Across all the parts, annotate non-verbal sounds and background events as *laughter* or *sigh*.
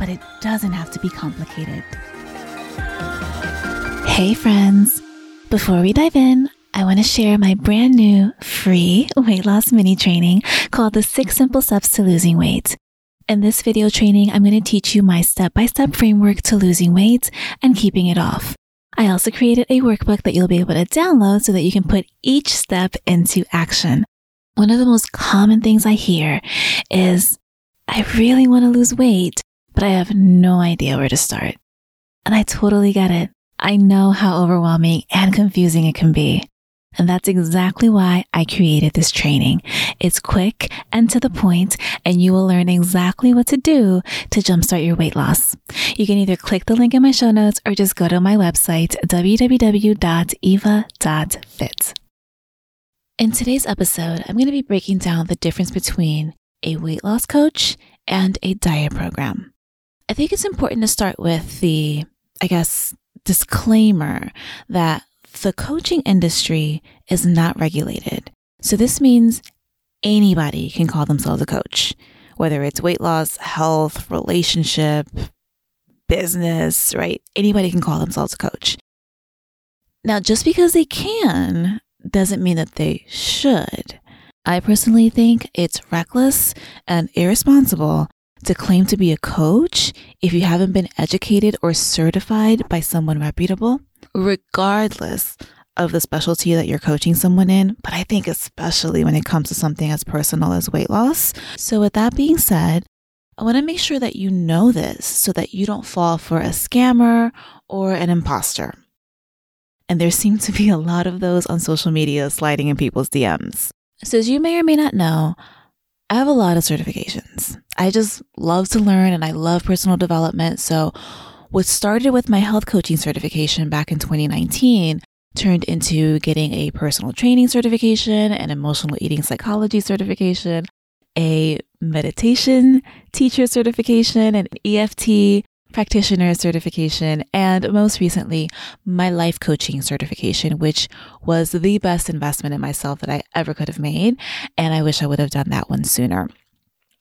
but it doesn't have to be complicated. Hey, friends. Before we dive in, I want to share my brand new free weight loss mini training called The Six Simple Steps to Losing Weight. In this video training, I'm going to teach you my step by step framework to losing weight and keeping it off. I also created a workbook that you'll be able to download so that you can put each step into action. One of the most common things I hear is, I really want to lose weight, but I have no idea where to start. And I totally get it. I know how overwhelming and confusing it can be. And that's exactly why I created this training. It's quick and to the point, and you will learn exactly what to do to jumpstart your weight loss. You can either click the link in my show notes or just go to my website, www.eva.fit. In today's episode, I'm going to be breaking down the difference between a weight loss coach and a diet program. I think it's important to start with the, I guess, disclaimer that the coaching industry is not regulated. So this means anybody can call themselves a coach, whether it's weight loss, health, relationship, business, right? Anybody can call themselves a coach. Now, just because they can doesn't mean that they should. I personally think it's reckless and irresponsible to claim to be a coach if you haven't been educated or certified by someone reputable, regardless of the specialty that you're coaching someone in. But I think, especially when it comes to something as personal as weight loss. So, with that being said, I want to make sure that you know this so that you don't fall for a scammer or an imposter. And there seem to be a lot of those on social media sliding in people's DMs. So, as you may or may not know, I have a lot of certifications. I just love to learn and I love personal development. So, what started with my health coaching certification back in 2019 turned into getting a personal training certification, an emotional eating psychology certification, a meditation teacher certification, an EFT practitioner certification, and most recently, my life coaching certification, which was the best investment in myself that I ever could have made. And I wish I would have done that one sooner.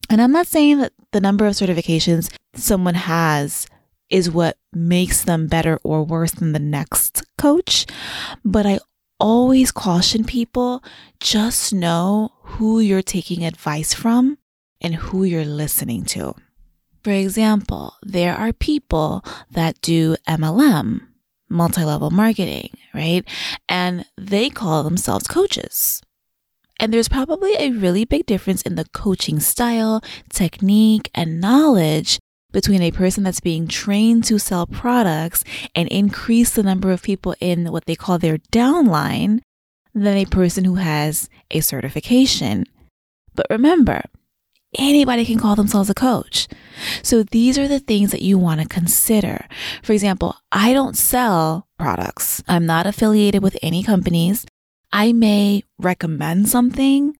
And I'm not saying that the number of certifications someone has is what makes them better or worse than the next coach, but I always caution people just know who you're taking advice from and who you're listening to. For example, there are people that do MLM, multi level marketing, right? And they call themselves coaches. And there's probably a really big difference in the coaching style, technique, and knowledge between a person that's being trained to sell products and increase the number of people in what they call their downline than a person who has a certification. But remember, anybody can call themselves a coach. So these are the things that you want to consider. For example, I don't sell products. I'm not affiliated with any companies. I may recommend something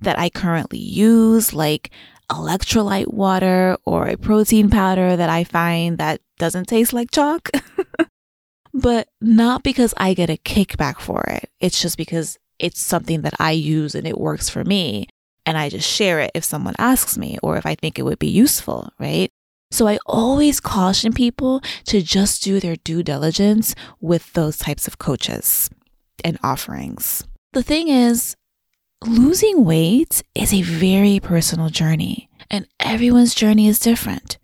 that I currently use, like electrolyte water or a protein powder that I find that doesn't taste like chalk. *laughs* but not because I get a kickback for it. It's just because it's something that I use and it works for me and I just share it if someone asks me or if I think it would be useful, right? So I always caution people to just do their due diligence with those types of coaches and offerings. The thing is, losing weight is a very personal journey, and everyone's journey is different.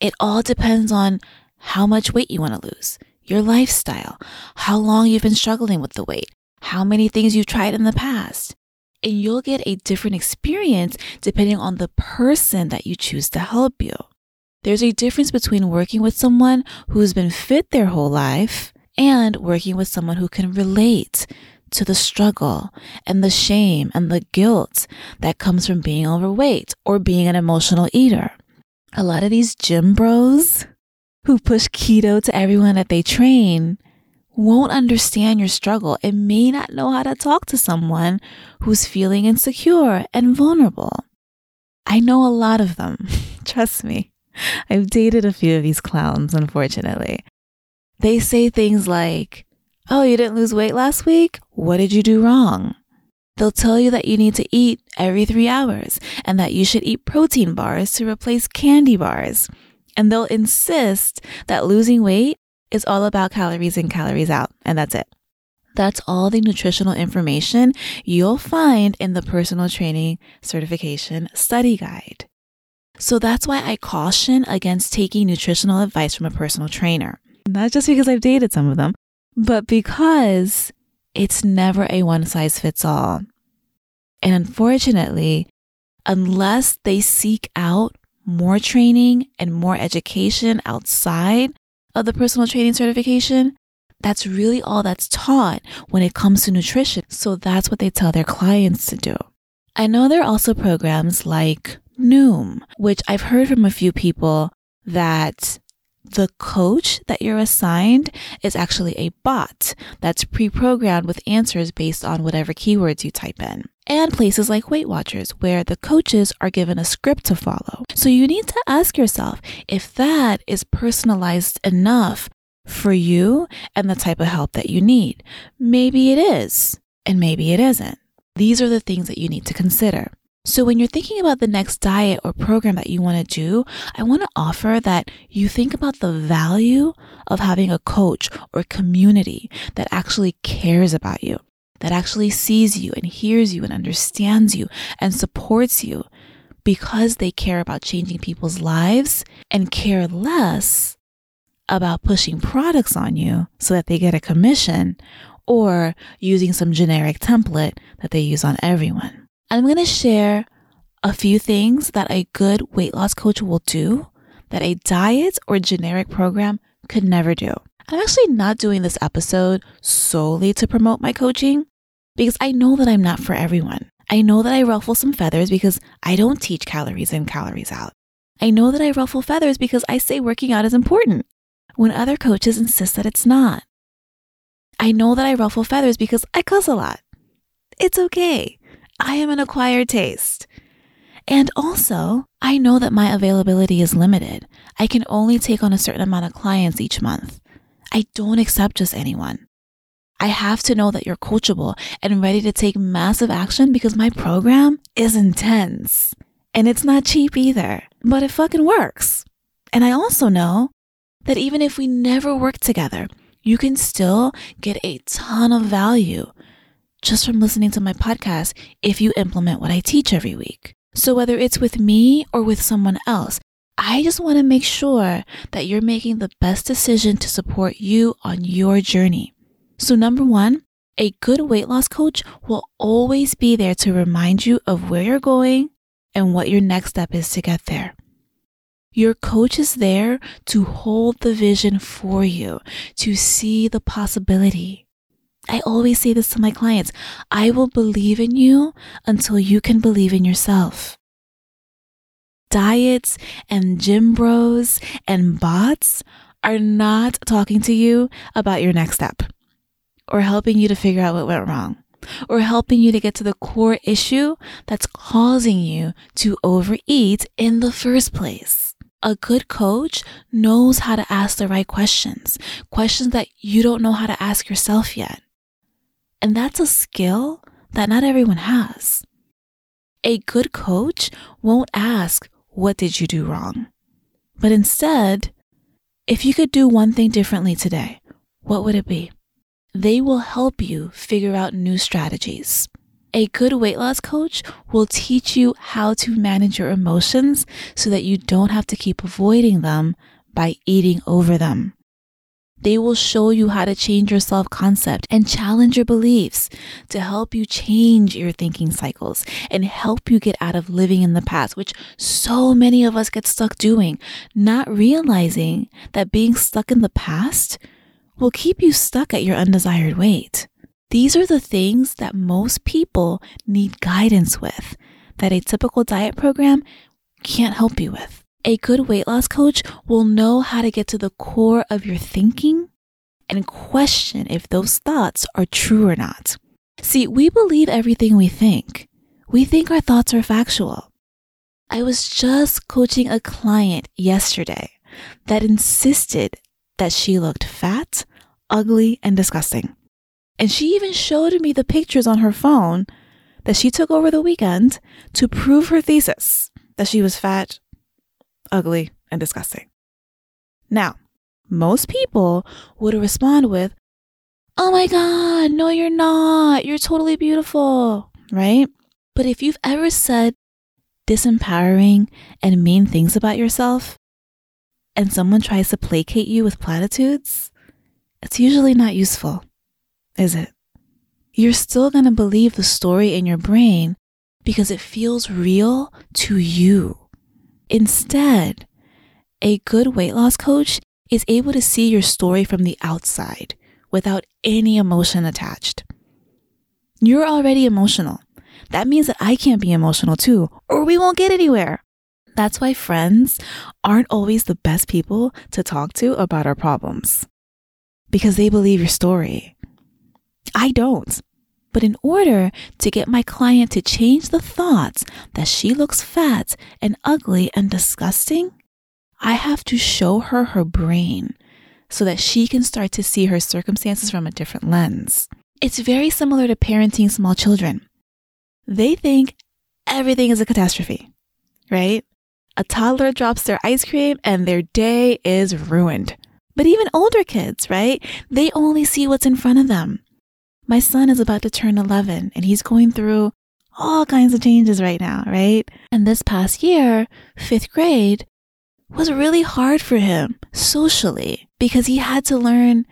It all depends on how much weight you want to lose, your lifestyle, how long you've been struggling with the weight, how many things you've tried in the past and you'll get a different experience depending on the person that you choose to help you. There's a difference between working with someone who's been fit their whole life and working with someone who can relate to the struggle and the shame and the guilt that comes from being overweight or being an emotional eater. a lot of these gym bros who push keto to everyone that they train won't understand your struggle and may not know how to talk to someone who's feeling insecure and vulnerable. I know a lot of them. *laughs* Trust me. I've dated a few of these clowns, unfortunately. They say things like, Oh, you didn't lose weight last week? What did you do wrong? They'll tell you that you need to eat every three hours and that you should eat protein bars to replace candy bars. And they'll insist that losing weight is all about calories in, calories out, and that's it. That's all the nutritional information you'll find in the personal training certification study guide. So that's why I caution against taking nutritional advice from a personal trainer. Not just because I've dated some of them, but because it's never a one size fits all. And unfortunately, unless they seek out more training and more education outside of the personal training certification, that's really all that's taught when it comes to nutrition. So that's what they tell their clients to do. I know there are also programs like Noom, which I've heard from a few people that the coach that you're assigned is actually a bot that's pre programmed with answers based on whatever keywords you type in. And places like Weight Watchers, where the coaches are given a script to follow. So you need to ask yourself if that is personalized enough for you and the type of help that you need. Maybe it is, and maybe it isn't. These are the things that you need to consider. So, when you're thinking about the next diet or program that you want to do, I want to offer that you think about the value of having a coach or community that actually cares about you, that actually sees you and hears you and understands you and supports you because they care about changing people's lives and care less about pushing products on you so that they get a commission or using some generic template that they use on everyone. I'm going to share a few things that a good weight loss coach will do that a diet or generic program could never do. I'm actually not doing this episode solely to promote my coaching because I know that I'm not for everyone. I know that I ruffle some feathers because I don't teach calories in, calories out. I know that I ruffle feathers because I say working out is important when other coaches insist that it's not. I know that I ruffle feathers because I cuss a lot. It's okay. I am an acquired taste. And also, I know that my availability is limited. I can only take on a certain amount of clients each month. I don't accept just anyone. I have to know that you're coachable and ready to take massive action because my program is intense. And it's not cheap either, but it fucking works. And I also know that even if we never work together, you can still get a ton of value just from listening to my podcast if you implement what I teach every week. So, whether it's with me or with someone else, I just want to make sure that you're making the best decision to support you on your journey. So, number one, a good weight loss coach will always be there to remind you of where you're going and what your next step is to get there. Your coach is there to hold the vision for you, to see the possibility. I always say this to my clients I will believe in you until you can believe in yourself. Diets and gym bros and bots are not talking to you about your next step or helping you to figure out what went wrong or helping you to get to the core issue that's causing you to overeat in the first place. A good coach knows how to ask the right questions, questions that you don't know how to ask yourself yet. And that's a skill that not everyone has. A good coach won't ask, What did you do wrong? But instead, if you could do one thing differently today, what would it be? They will help you figure out new strategies. A good weight loss coach will teach you how to manage your emotions so that you don't have to keep avoiding them by eating over them. They will show you how to change your self concept and challenge your beliefs to help you change your thinking cycles and help you get out of living in the past, which so many of us get stuck doing, not realizing that being stuck in the past will keep you stuck at your undesired weight. These are the things that most people need guidance with that a typical diet program can't help you with. A good weight loss coach will know how to get to the core of your thinking and question if those thoughts are true or not. See, we believe everything we think. We think our thoughts are factual. I was just coaching a client yesterday that insisted that she looked fat, ugly, and disgusting. And she even showed me the pictures on her phone that she took over the weekend to prove her thesis that she was fat, ugly, and disgusting. Now, most people would respond with, Oh my God, no, you're not. You're totally beautiful, right? But if you've ever said disempowering and mean things about yourself, and someone tries to placate you with platitudes, it's usually not useful, is it? You're still going to believe the story in your brain because it feels real to you. Instead, a good weight loss coach is able to see your story from the outside without any emotion attached. You're already emotional. That means that I can't be emotional too, or we won't get anywhere. That's why friends aren't always the best people to talk to about our problems because they believe your story. I don't. But in order to get my client to change the thoughts that she looks fat and ugly and disgusting, I have to show her her brain so that she can start to see her circumstances from a different lens. It's very similar to parenting small children. They think everything is a catastrophe, right? A toddler drops their ice cream and their day is ruined. But even older kids, right? They only see what's in front of them. My son is about to turn 11 and he's going through all kinds of changes right now, right? And this past year, fifth grade, was really hard for him socially because he had to learn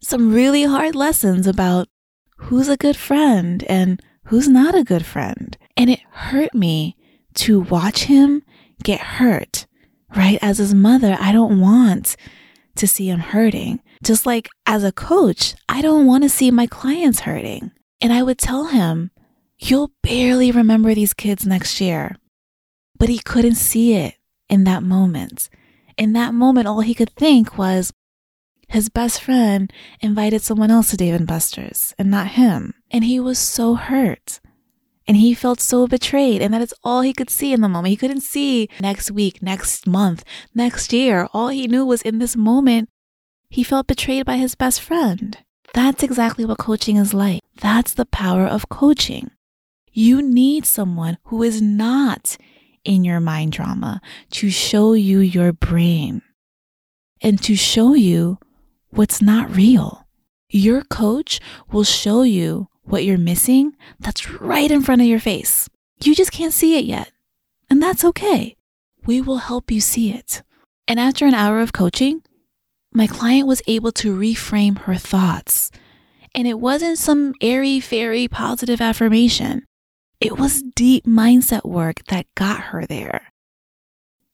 some really hard lessons about who's a good friend and who's not a good friend. And it hurt me to watch him get hurt, right? As his mother, I don't want to see him hurting. Just like as a coach, I don't want to see my clients hurting. And I would tell him, You'll barely remember these kids next year. But he couldn't see it in that moment. In that moment, all he could think was his best friend invited someone else to Dave and Buster's and not him. And he was so hurt. And he felt so betrayed. And that is all he could see in the moment. He couldn't see next week, next month, next year. All he knew was in this moment, he felt betrayed by his best friend. That's exactly what coaching is like. That's the power of coaching. You need someone who is not in your mind drama to show you your brain and to show you what's not real. Your coach will show you what you're missing that's right in front of your face. You just can't see it yet. And that's okay. We will help you see it. And after an hour of coaching, my client was able to reframe her thoughts. And it wasn't some airy fairy positive affirmation. It was deep mindset work that got her there.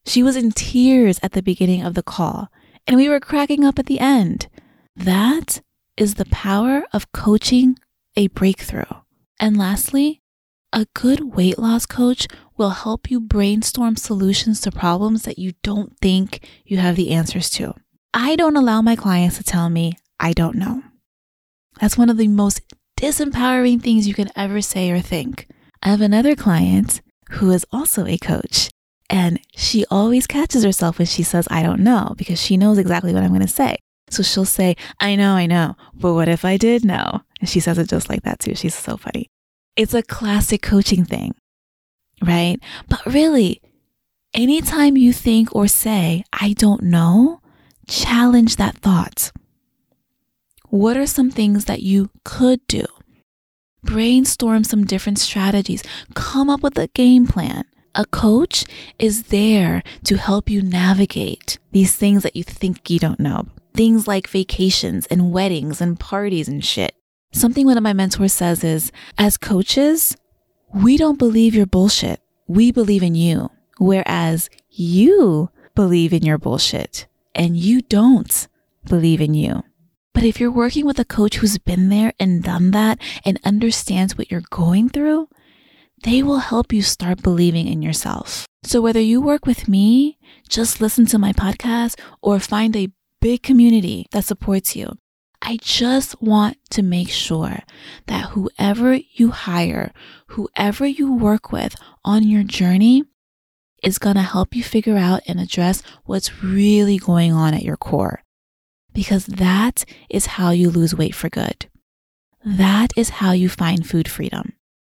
She was in tears at the beginning of the call, and we were cracking up at the end. That is the power of coaching a breakthrough. And lastly, a good weight loss coach will help you brainstorm solutions to problems that you don't think you have the answers to. I don't allow my clients to tell me, I don't know. That's one of the most disempowering things you can ever say or think. I have another client who is also a coach, and she always catches herself when she says, I don't know, because she knows exactly what I'm going to say. So she'll say, I know, I know, but what if I did know? And she says it just like that too. She's so funny. It's a classic coaching thing, right? But really, anytime you think or say, I don't know, challenge that thought. What are some things that you could do? brainstorm some different strategies, come up with a game plan. A coach is there to help you navigate these things that you think you don't know. Things like vacations and weddings and parties and shit. Something one of my mentors says is, as coaches, we don't believe your bullshit. We believe in you. Whereas you believe in your bullshit and you don't believe in you. But if you're working with a coach who's been there and done that and understands what you're going through, they will help you start believing in yourself. So, whether you work with me, just listen to my podcast, or find a big community that supports you, I just want to make sure that whoever you hire, whoever you work with on your journey, is going to help you figure out and address what's really going on at your core. Because that is how you lose weight for good. That is how you find food freedom.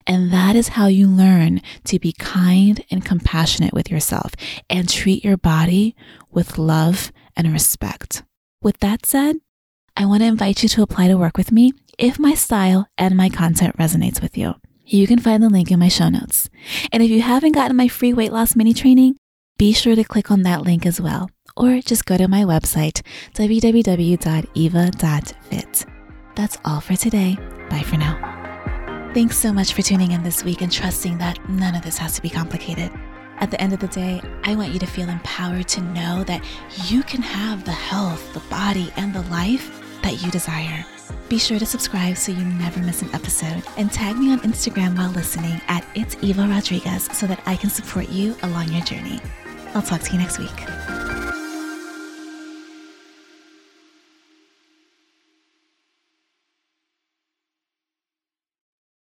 And that is how you learn to be kind and compassionate with yourself and treat your body with love and respect. With that said, I want to invite you to apply to work with me if my style and my content resonates with you. You can find the link in my show notes. And if you haven't gotten my free weight loss mini training, be sure to click on that link as well, or just go to my website, www.eva.fit. That's all for today. Bye for now. Thanks so much for tuning in this week and trusting that none of this has to be complicated. At the end of the day, I want you to feel empowered to know that you can have the health, the body, and the life that you desire. Be sure to subscribe so you never miss an episode and tag me on Instagram while listening at It's Eva Rodriguez so that I can support you along your journey. I'll talk to you next week.